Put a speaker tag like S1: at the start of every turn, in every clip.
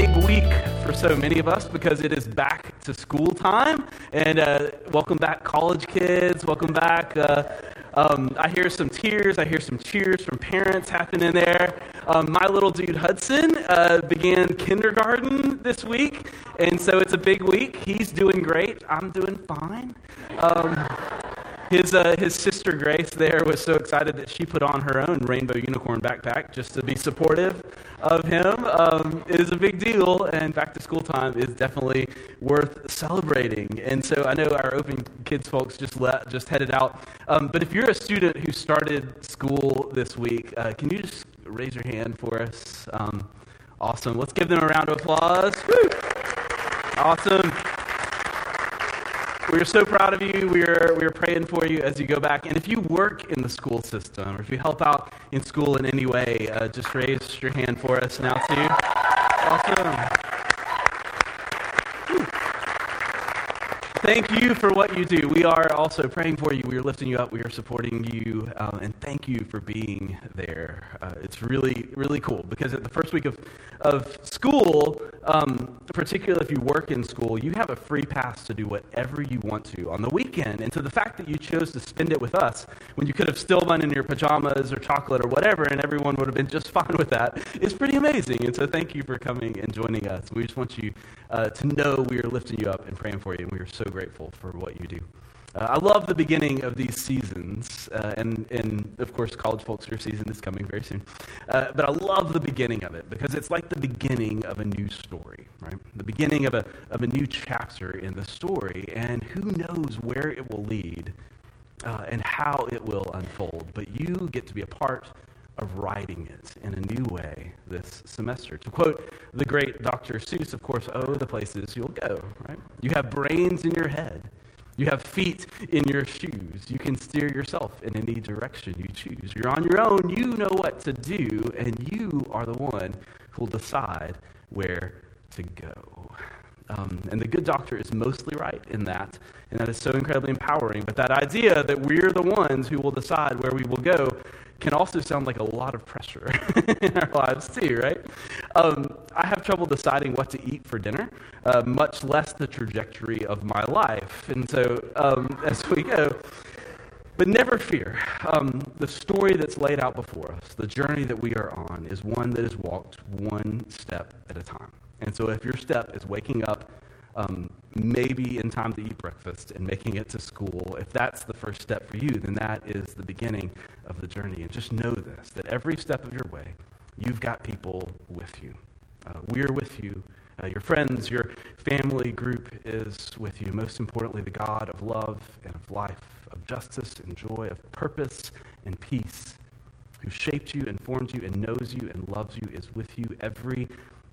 S1: big week for so many of us because it is back to school time. And uh, welcome back, college kids. Welcome back. Uh, um, I hear some tears. I hear some cheers from parents happening there. Um, my little dude Hudson uh, began kindergarten this week, and so it's a big week. He's doing great. I'm doing fine. Um, his, uh, his sister Grace there was so excited that she put on her own rainbow unicorn backpack just to be supportive of him. Um, it is a big deal, and back to school time is definitely worth celebrating. And so I know our Open Kids folks just let, just headed out. Um, but if you're a student who started school this week, uh, can you just raise your hand for us? Um, awesome. Let's give them a round of applause. Woo! Awesome. We're so proud of you. We're, we're praying for you as you go back. And if you work in the school system or if you help out in school in any way, uh, just raise your hand for us now, too. Awesome. Thank you for what you do. We are also praying for you. We are lifting you up. We are supporting you. Um, and thank you for being there. Uh, it's really, really cool because at the first week of, of school, um, particularly if you work in school, you have a free pass to do whatever you want to on the weekend. And so the fact that you chose to spend it with us when you could have still been in your pajamas or chocolate or whatever, and everyone would have been just fine with that, is pretty amazing. And so thank you for coming and joining us. We just want you uh, to know we are lifting you up and praying for you. And we are so grateful for what you do. Uh, I love the beginning of these seasons, uh, and, and of course, college folks, your season is coming very soon. Uh, but I love the beginning of it because it's like the beginning of a new story, right? The beginning of a, of a new chapter in the story, and who knows where it will lead uh, and how it will unfold. But you get to be a part of writing it in a new way this semester. To quote the great Dr. Seuss, of course, oh, the places you'll go, right? You have brains in your head. You have feet in your shoes. You can steer yourself in any direction you choose. You're on your own. You know what to do, and you are the one who will decide where to go. Um, and the good doctor is mostly right in that, and that is so incredibly empowering. But that idea that we're the ones who will decide where we will go can also sound like a lot of pressure in our lives, too, right? Um, I have trouble deciding what to eat for dinner, uh, much less the trajectory of my life. And so, um, as we go, but never fear. Um, the story that's laid out before us, the journey that we are on, is one that is walked one step at a time. And so, if your step is waking up um, maybe in time to eat breakfast and making it to school, if that's the first step for you, then that is the beginning of the journey. And just know this that every step of your way, you've got people with you. Uh, we're with you. Uh, your friends, your family group is with you. Most importantly, the God of love and of life, of justice and joy, of purpose and peace, who shaped you and formed you and knows you and loves you, is with you every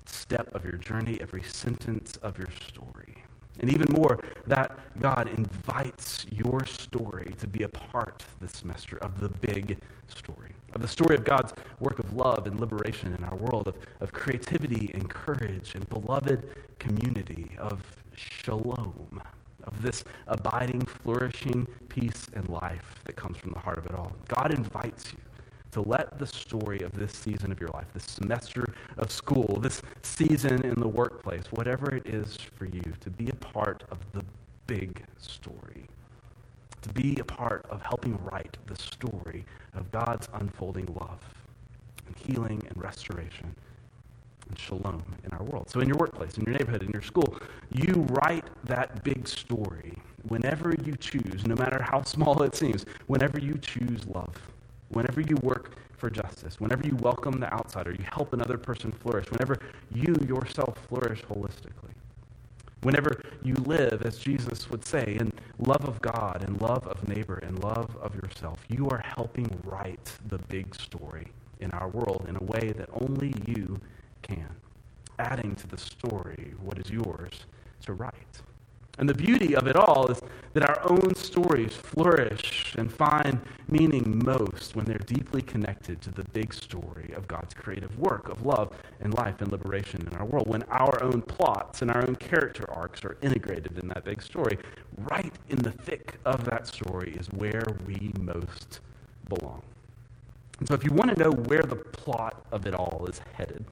S1: step of your journey, every sentence of your story. And even more, that God invites your story to be a part this semester of the big story, of the story of God's work of love and liberation in our world, of, of creativity and courage and beloved community, of shalom, of this abiding, flourishing peace and life that comes from the heart of it all. God invites you to let the story of this season of your life, this semester of school, this season in the workplace, whatever it is for you, to be a part of the big story. To be a part of helping write the story of God's unfolding love and healing and restoration and shalom in our world. So, in your workplace, in your neighborhood, in your school, you write that big story whenever you choose, no matter how small it seems, whenever you choose love whenever you work for justice, whenever you welcome the outsider, you help another person flourish, whenever you yourself flourish holistically, whenever you live, as Jesus would say, in love of God and love of neighbor and love of yourself, you are helping write the big story in our world in a way that only you can, adding to the story what is yours to write. And the beauty of it all is that our own stories flourish and find meaning most when they're deeply connected to the big story of God's creative work of love and life and liberation in our world. When our own plots and our own character arcs are integrated in that big story, right in the thick of that story is where we most belong. And so, if you want to know where the plot of it all is headed,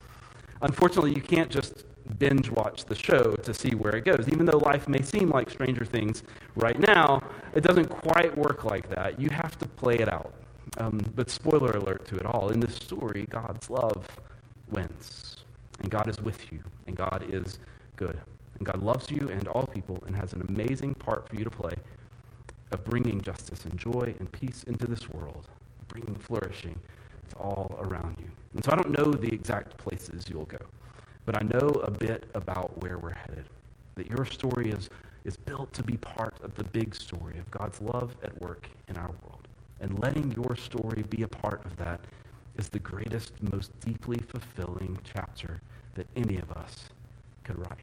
S1: unfortunately, you can't just binge watch the show to see where it goes. Even though life may seem like Stranger Things right now, it doesn't quite work like that. You have to play it out. Um, but spoiler alert to it all in this story, God's love wins. And God is with you, and God is good. And God loves you and all people and has an amazing part for you to play of bringing justice and joy and peace into this world, bringing flourishing to all around you. And so I don't know the exact places you'll go, but I know a bit about where we're headed. That your story is, is built to be part of the big story of God's love at work in our world. And letting your story be a part of that is the greatest, most deeply fulfilling chapter that any of us could write.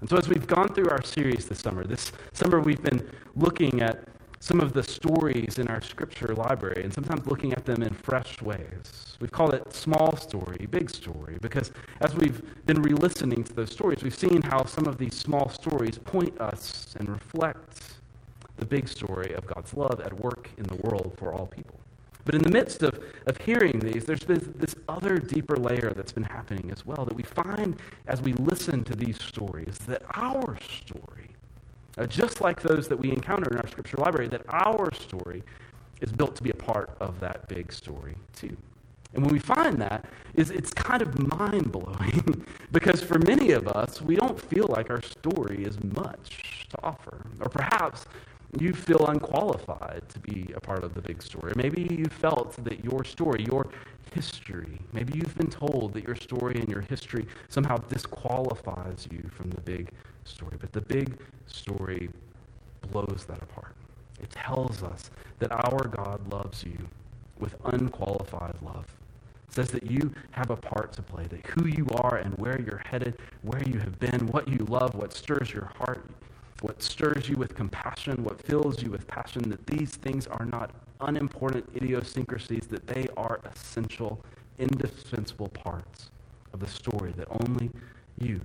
S1: And so, as we've gone through our series this summer, this summer we've been looking at some of the stories in our scripture library and sometimes looking at them in fresh ways. We've called it small story, big story, because as we've been re listening to those stories, we've seen how some of these small stories point us and reflect the big story of God's love at work in the world for all people. But in the midst of, of hearing these, there's been this other deeper layer that's been happening as well that we find as we listen to these stories that our story, uh, just like those that we encounter in our scripture library, that our story is built to be a part of that big story too. And when we find that, is it's kind of mind blowing because for many of us, we don't feel like our story is much to offer. Or perhaps you feel unqualified to be a part of the big story. Maybe you felt that your story, your history, maybe you've been told that your story and your history somehow disqualifies you from the big story. But the big story blows that apart. It tells us that our God loves you with unqualified love. It says that you have a part to play, that who you are and where you're headed, where you have been, what you love, what stirs your heart, what stirs you with compassion, what fills you with passion, that these things are not unimportant idiosyncrasies, that they are essential, indispensable parts of the story that only you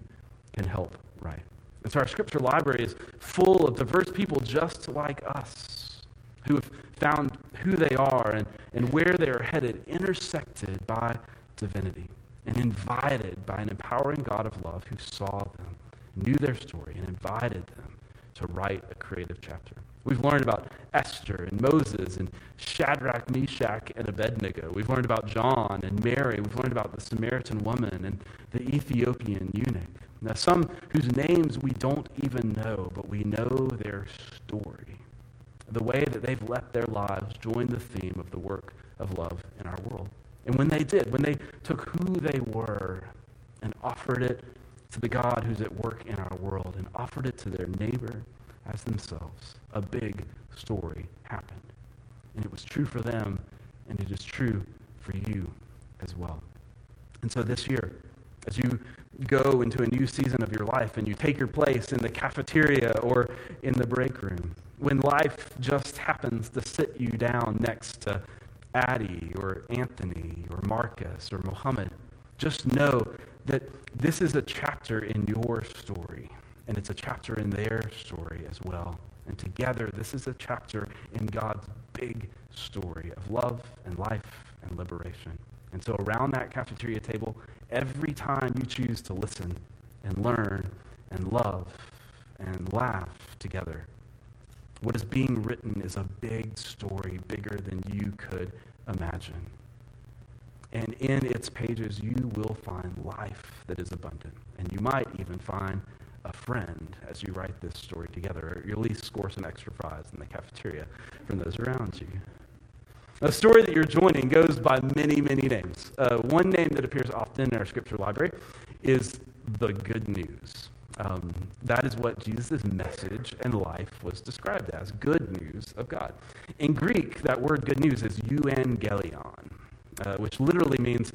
S1: can help write. And so our scripture library is full of diverse people just like us who have found who they are and, and where they are headed, intersected by divinity and invited by an empowering God of love who saw them, knew their story, and invited them to write a creative chapter. We've learned about Esther and Moses and Shadrach, Meshach, and Abednego. We've learned about John and Mary. We've learned about the Samaritan woman and the Ethiopian eunuch. Now, some whose names we don't even know, but we know their story. The way that they've let their lives join the theme of the work of love in our world. And when they did, when they took who they were and offered it to the God who's at work in our world and offered it to their neighbor as themselves, a big story happened. And it was true for them, and it is true for you as well. And so this year, as you go into a new season of your life and you take your place in the cafeteria or in the break room, when life just happens to sit you down next to Addie or Anthony or Marcus or Mohammed, just know that this is a chapter in your story, and it's a chapter in their story as well. And together, this is a chapter in God's big story of love and life and liberation. And so, around that cafeteria table, every time you choose to listen and learn and love and laugh together, what is being written is a big story, bigger than you could imagine. And in its pages, you will find life that is abundant. And you might even find a friend as you write this story together, or at least score some extra fries in the cafeteria from those around you. The story that you're joining goes by many, many names. Uh, one name that appears often in our scripture library is the good news. Um, that is what Jesus' message and life was described as good news of God. In Greek, that word good news is euangelion uh, which literally means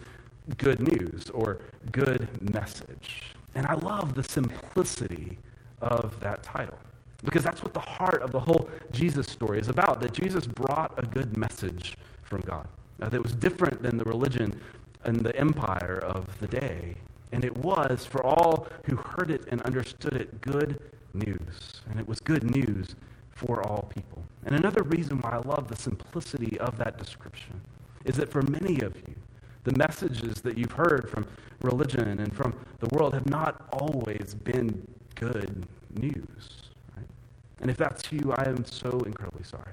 S1: good news or good message. And I love the simplicity of that title because that's what the heart of the whole Jesus story is about that Jesus brought a good message from God uh, that was different than the religion and the empire of the day. And it was, for all who heard it and understood it, good news. And it was good news for all people. And another reason why I love the simplicity of that description is that for many of you, the messages that you've heard from religion and from the world have not always been good news. Right? And if that's you, I am so incredibly sorry.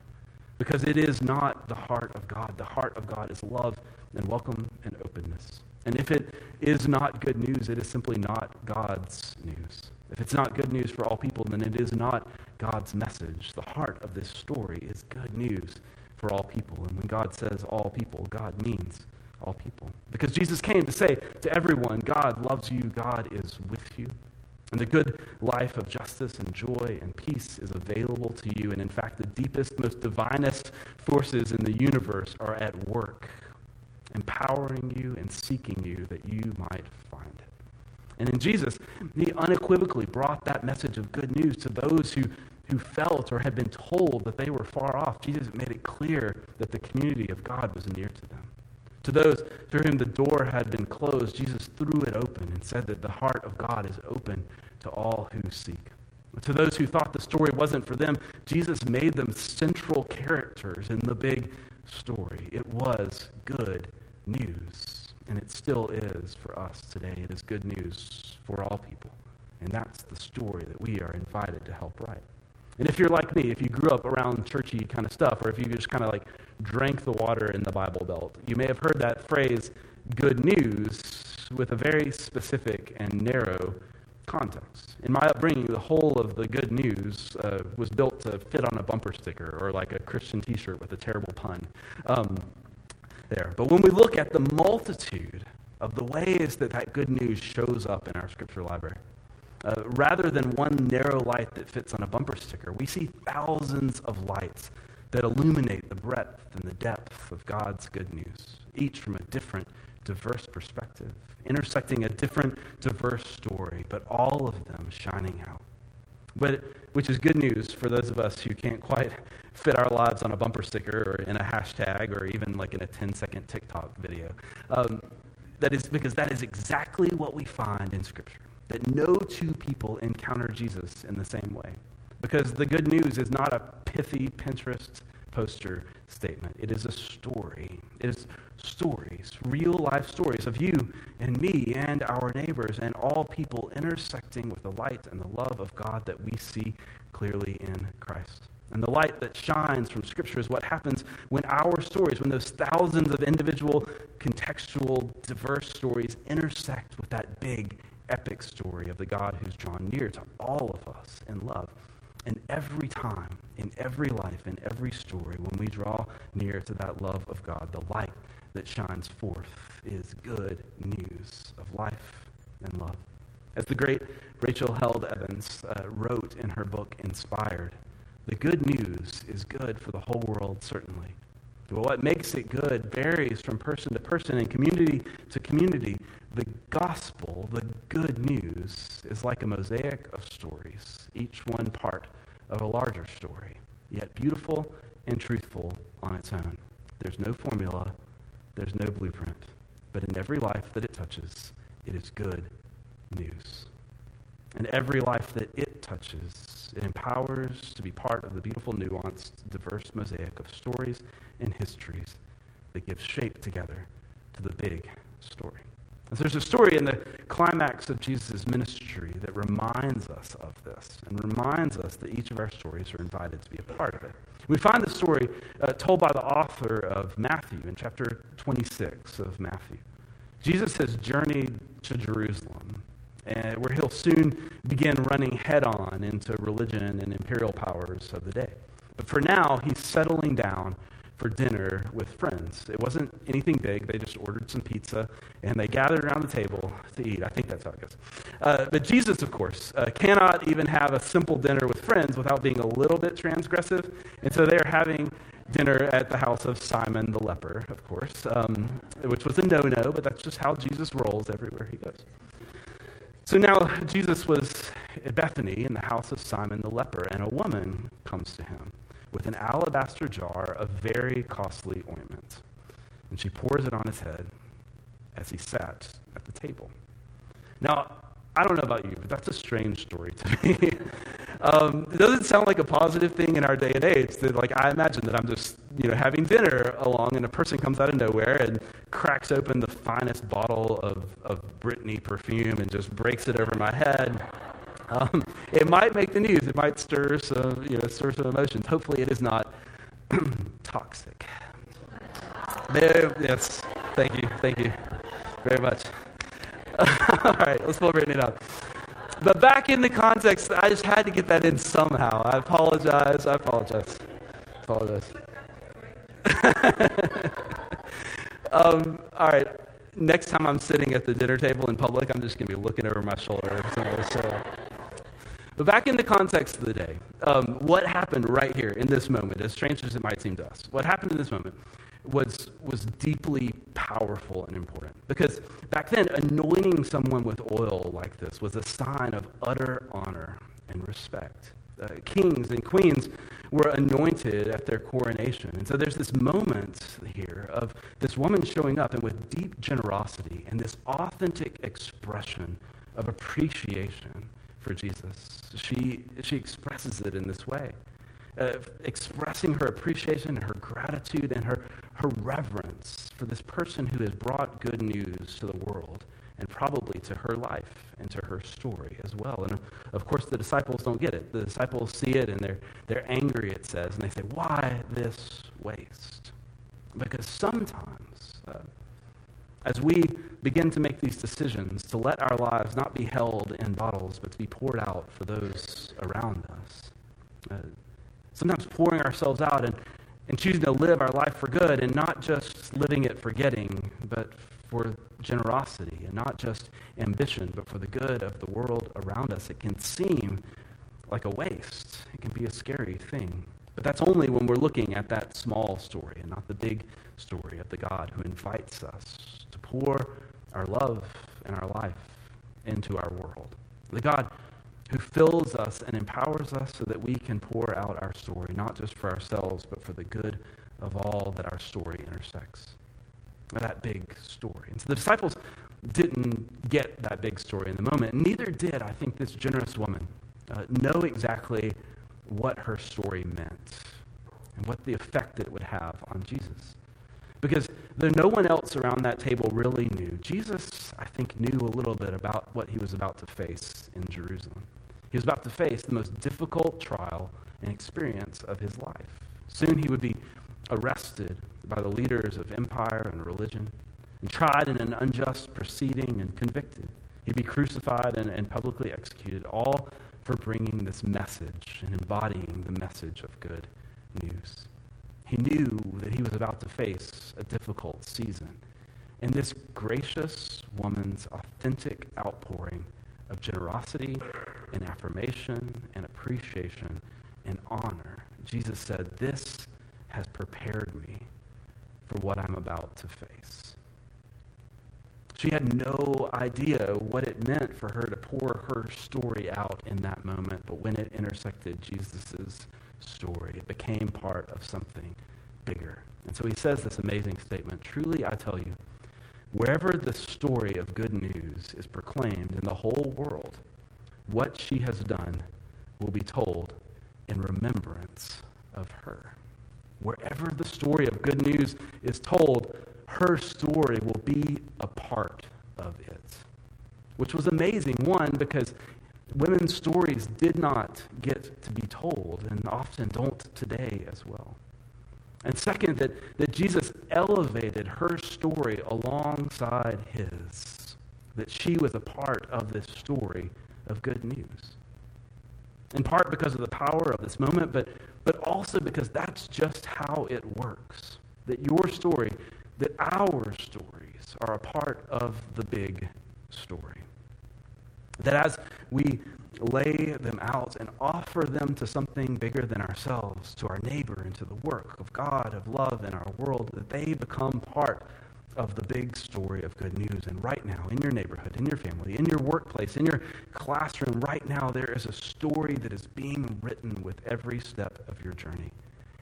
S1: Because it is not the heart of God. The heart of God is love and welcome and openness. And if it is not good news, it is simply not God's news. If it's not good news for all people, then it is not God's message. The heart of this story is good news for all people. And when God says all people, God means all people. Because Jesus came to say to everyone, God loves you, God is with you. And the good life of justice and joy and peace is available to you. And in fact, the deepest, most divinest forces in the universe are at work, empowering you and seeking you that you might find it. And in Jesus, he unequivocally brought that message of good news to those who, who felt or had been told that they were far off. Jesus made it clear that the community of God was near to them. To those for whom the door had been closed, Jesus threw it open and said that the heart of God is open to all who seek. To those who thought the story wasn't for them, Jesus made them central characters in the big story. It was good news, and it still is for us today. It is good news for all people. And that's the story that we are invited to help write. And if you're like me, if you grew up around churchy kind of stuff, or if you just kind of like drank the water in the Bible Belt, you may have heard that phrase, good news, with a very specific and narrow context. In my upbringing, the whole of the good news uh, was built to fit on a bumper sticker or like a Christian t shirt with a terrible pun. Um, there. But when we look at the multitude of the ways that that good news shows up in our scripture library, uh, rather than one narrow light that fits on a bumper sticker, we see thousands of lights that illuminate the breadth and the depth of God's good news, each from a different, diverse perspective, intersecting a different, diverse story, but all of them shining out. But which is good news for those of us who can't quite fit our lives on a bumper sticker or in a hashtag or even like in a 10 second TikTok video. Um, that is because that is exactly what we find in Scripture that no two people encounter Jesus in the same way. Because the good news is not a pithy Pinterest poster statement, it is a story. It is stories, real life stories of you and me and our neighbors and all people intersecting with the light and the love of God that we see clearly in Christ. And the light that shines from Scripture is what happens when our stories, when those thousands of individual, contextual, diverse stories intersect with that big epic story of the God who's drawn near to all of us in love. And every time, in every life, in every story, when we draw near to that love of God, the light that shines forth is good news of life and love. As the great Rachel Held Evans uh, wrote in her book, Inspired, the good news is good for the whole world, certainly. But what makes it good varies from person to person and community to community. The gospel, the good news, is like a mosaic of stories, each one part of a larger story, yet beautiful and truthful on its own. There's no formula, there's no blueprint, but in every life that it touches, it is good news. And every life that it touches, it empowers to be part of the beautiful, nuanced, diverse mosaic of stories and histories that give shape together to the big story. And there's a story in the climax of Jesus' ministry that reminds us of this and reminds us that each of our stories are invited to be a part of it. We find the story uh, told by the author of Matthew in chapter 26 of Matthew. Jesus has journeyed to Jerusalem, and where he'll soon begin running head on into religion and imperial powers of the day. But for now, he's settling down for dinner with friends. It wasn't anything big. They just ordered some pizza and they gathered around the table to eat. I think that's how it goes. Uh, but Jesus, of course, uh, cannot even have a simple dinner with friends without being a little bit transgressive. And so they're having dinner at the house of Simon the leper, of course, um, which was a no no, but that's just how Jesus rolls everywhere he goes. So now Jesus was at Bethany in the house of Simon the leper, and a woman comes to him with an alabaster jar of very costly ointment. And she pours it on his head as he sat at the table. Now, I don't know about you, but that's a strange story to me. um, it doesn't sound like a positive thing in our day and age. That, like, I imagine that I'm just you know, having dinner along, and a person comes out of nowhere and cracks open the finest bottle of, of Britney perfume and just breaks it over my head. Um, it might make the news. It might stir some, you know, stir some emotions. Hopefully, it is not toxic. There, yes. Thank you. Thank you very much. All right, let's pull Britney up. But back in the context, I just had to get that in somehow. I apologize. I apologize. Apologize. um, all right. Next time I'm sitting at the dinner table in public, I'm just going to be looking over my shoulder. So, but back in the context of the day, um, what happened right here in this moment, as strange as it might seem to us, what happened in this moment was, was deeply powerful and important. Because back then, anointing someone with oil like this was a sign of utter honor and respect. Uh, kings and queens were anointed at their coronation. And so there's this moment here of this woman showing up and with deep generosity and this authentic expression of appreciation for Jesus. She, she expresses it in this way uh, expressing her appreciation and her gratitude and her, her reverence for this person who has brought good news to the world and probably to her life and to her story as well. And of course, the disciples don't get it. The disciples see it and they're, they're angry, it says, and they say, Why this waste? Because sometimes, uh, as we begin to make these decisions to let our lives not be held in bottles, but to be poured out for those around us, uh, sometimes pouring ourselves out and, and choosing to live our life for good and not just living it for getting, but for generosity and not just ambition, but for the good of the world around us. It can seem like a waste, it can be a scary thing. But that's only when we're looking at that small story and not the big story of the God who invites us to pour our love and our life into our world. The God who fills us and empowers us so that we can pour out our story, not just for ourselves, but for the good of all that our story intersects. That big story. And so the disciples didn't get that big story in the moment. Neither did, I think, this generous woman uh, know exactly what her story meant and what the effect that it would have on Jesus. Because though no one else around that table really knew, Jesus, I think, knew a little bit about what he was about to face in Jerusalem. He was about to face the most difficult trial and experience of his life. Soon he would be arrested by the leaders of empire and religion and tried in an unjust proceeding and convicted. He'd be crucified and, and publicly executed, all for bringing this message and embodying the message of good news. He knew that he was about to face a difficult season. And this gracious woman's authentic outpouring of generosity and affirmation and appreciation and honor. Jesus said, This has prepared me for what I'm about to face. She had no idea what it meant for her to pour her story out in that moment, but when it intersected Jesus' story, it became part of something bigger. And so he says this amazing statement Truly, I tell you, Wherever the story of good news is proclaimed in the whole world, what she has done will be told in remembrance of her. Wherever the story of good news is told, her story will be a part of it. Which was amazing, one, because women's stories did not get to be told and often don't today as well. And second, that, that Jesus elevated her story alongside his, that she was a part of this story of good news. In part because of the power of this moment, but, but also because that's just how it works. That your story, that our stories are a part of the big story. That as we lay them out and offer them to something bigger than ourselves, to our neighbor, and to the work of God, of love in our world, that they become part of the big story of good news. And right now, in your neighborhood, in your family, in your workplace, in your classroom, right now, there is a story that is being written with every step of your journey.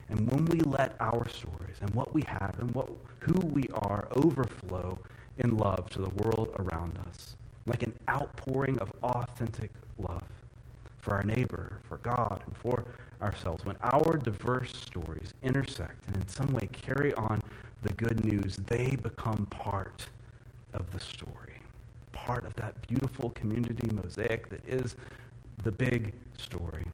S1: And when we let our stories and what we have and what, who we are overflow in love to the world around us, like an outpouring of authentic love for our neighbor, for God, and for ourselves, when our diverse stories intersect and in some way carry on the good news, they become part of the story, part of that beautiful community mosaic that is the big story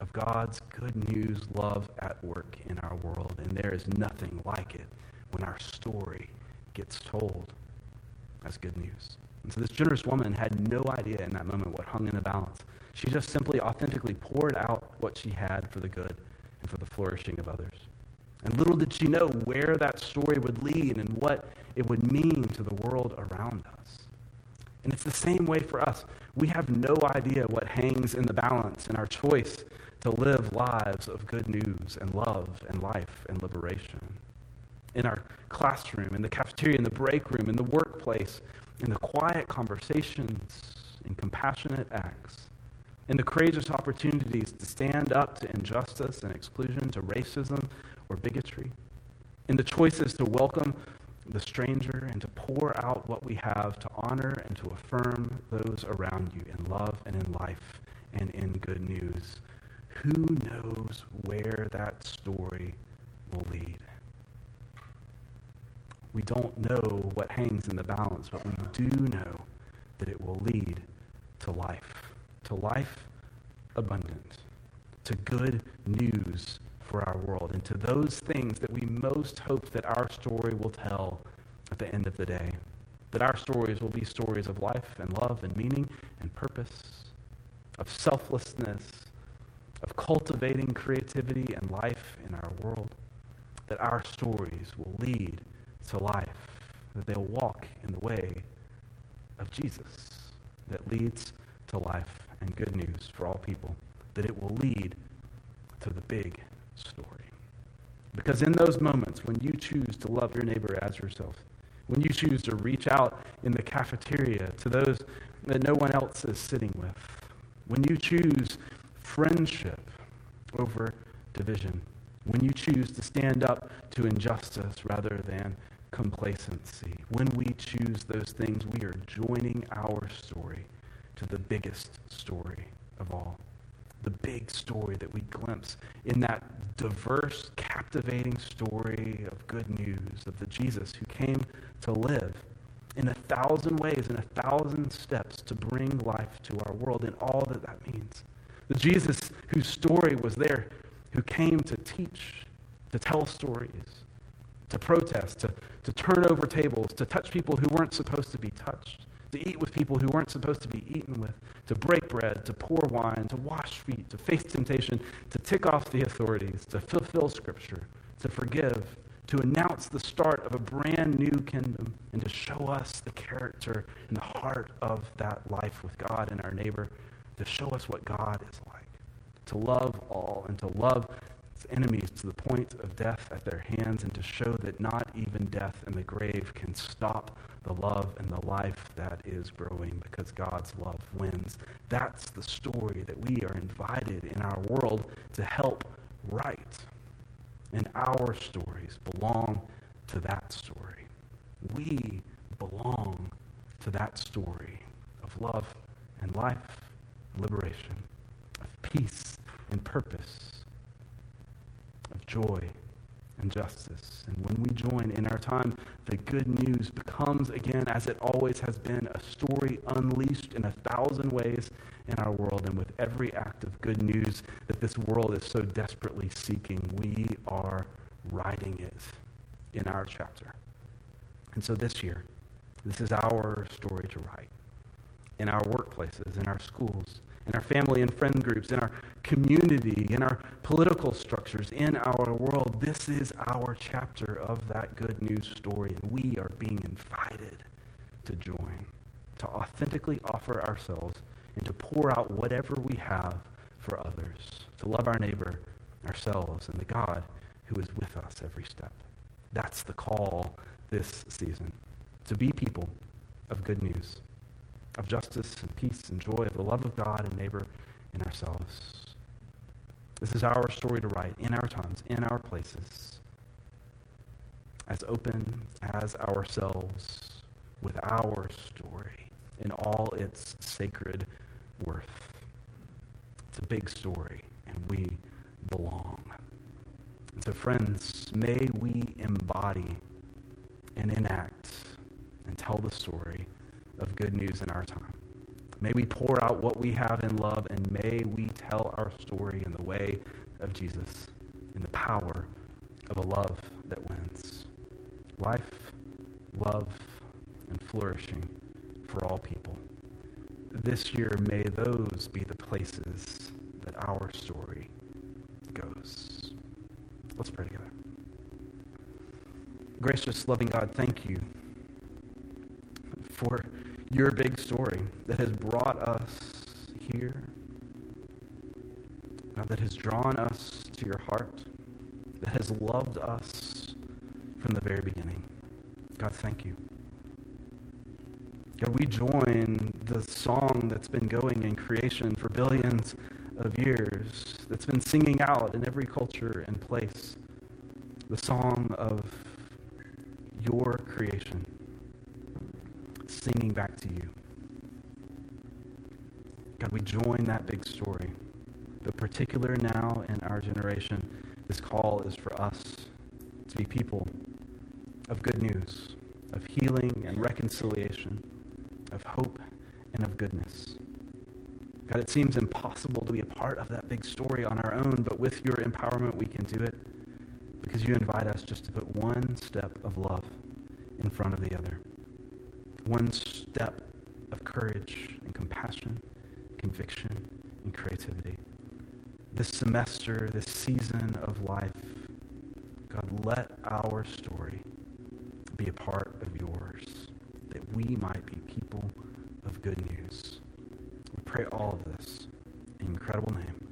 S1: of God's good news love at work in our world. And there is nothing like it when our story gets told as good news. And so this generous woman had no idea in that moment what hung in the balance. She just simply authentically poured out what she had for the good and for the flourishing of others. And little did she know where that story would lead and what it would mean to the world around us. And it's the same way for us. We have no idea what hangs in the balance in our choice to live lives of good news and love and life and liberation. In our classroom, in the cafeteria, in the break room, in the workplace, in the quiet conversations, in compassionate acts, in the courageous opportunities to stand up to injustice and exclusion, to racism or bigotry, in the choices to welcome the stranger and to pour out what we have to honor and to affirm those around you in love and in life and in good news. Who knows where that story will lead? We don't know what hangs in the balance, but we do know that it will lead to life, to life abundant, to good news for our world, and to those things that we most hope that our story will tell at the end of the day. That our stories will be stories of life and love and meaning and purpose, of selflessness, of cultivating creativity and life in our world. That our stories will lead to life, that they'll walk in the way of Jesus that leads to life and good news for all people, that it will lead to the big story. Because in those moments when you choose to love your neighbor as yourself, when you choose to reach out in the cafeteria to those that no one else is sitting with, when you choose friendship over division, when you choose to stand up to injustice rather than complacency. When we choose those things, we are joining our story to the biggest story of all. The big story that we glimpse in that diverse, captivating story of good news of the Jesus who came to live in a thousand ways, in a thousand steps to bring life to our world and all that that means. The Jesus whose story was there, who came to teach, to tell stories, to protest, to, to turn over tables, to touch people who weren't supposed to be touched, to eat with people who weren't supposed to be eaten with, to break bread, to pour wine, to wash feet, to face temptation, to tick off the authorities, to fulfill Scripture, to forgive, to announce the start of a brand new kingdom, and to show us the character and the heart of that life with God and our neighbor, to show us what God is like, to love all and to love enemies to the point of death at their hands and to show that not even death and the grave can stop the love and the life that is growing because God's love wins. That's the story that we are invited in our world to help write. And our stories belong to that story. We belong to that story of love and life, liberation, of peace and purpose joy and justice. And when we join in our time, the good news becomes again, as it always has been, a story unleashed in a thousand ways in our world. And with every act of good news that this world is so desperately seeking, we are writing it in our chapter. And so this year, this is our story to write in our workplaces, in our schools, in our family and friend groups, in our community, in our political structures, in our world. This is our chapter of that good news story, and we are being invited to join, to authentically offer ourselves, and to pour out whatever we have for others, to love our neighbor, ourselves, and the God who is with us every step. That's the call this season, to be people of good news of justice and peace and joy, of the love of God and neighbor and ourselves. This is our story to write in our times, in our places, as open as ourselves with our story in all its sacred worth. It's a big story, and we belong. And so, friends, may we embody and enact and tell the story of good news in our time. May we pour out what we have in love, and may we tell our story in the way of Jesus, in the power of a love that wins. Life, love, and flourishing for all people. This year, may those be the places that our story goes. Let's pray together. Gracious, loving God, thank you for your big story that has brought us here. God, that has drawn us to your heart, that has loved us from the very beginning. God, thank you. God, we join the song that's been going in creation for billions of years, that's been singing out in every culture and place, the song of your creation, singing back to you. God, we join that big story. But particular now in our generation, this call is for us to be people of good news, of healing and reconciliation of hope and of goodness. God, it seems impossible to be a part of that big story on our own, but with your empowerment, we can do it because you invite us just to put one step of love in front of the other, one step of courage and compassion, conviction and creativity. This semester, this season of life, God, let our story be a part of yours that we might be people of good news. We pray all of this in incredible name.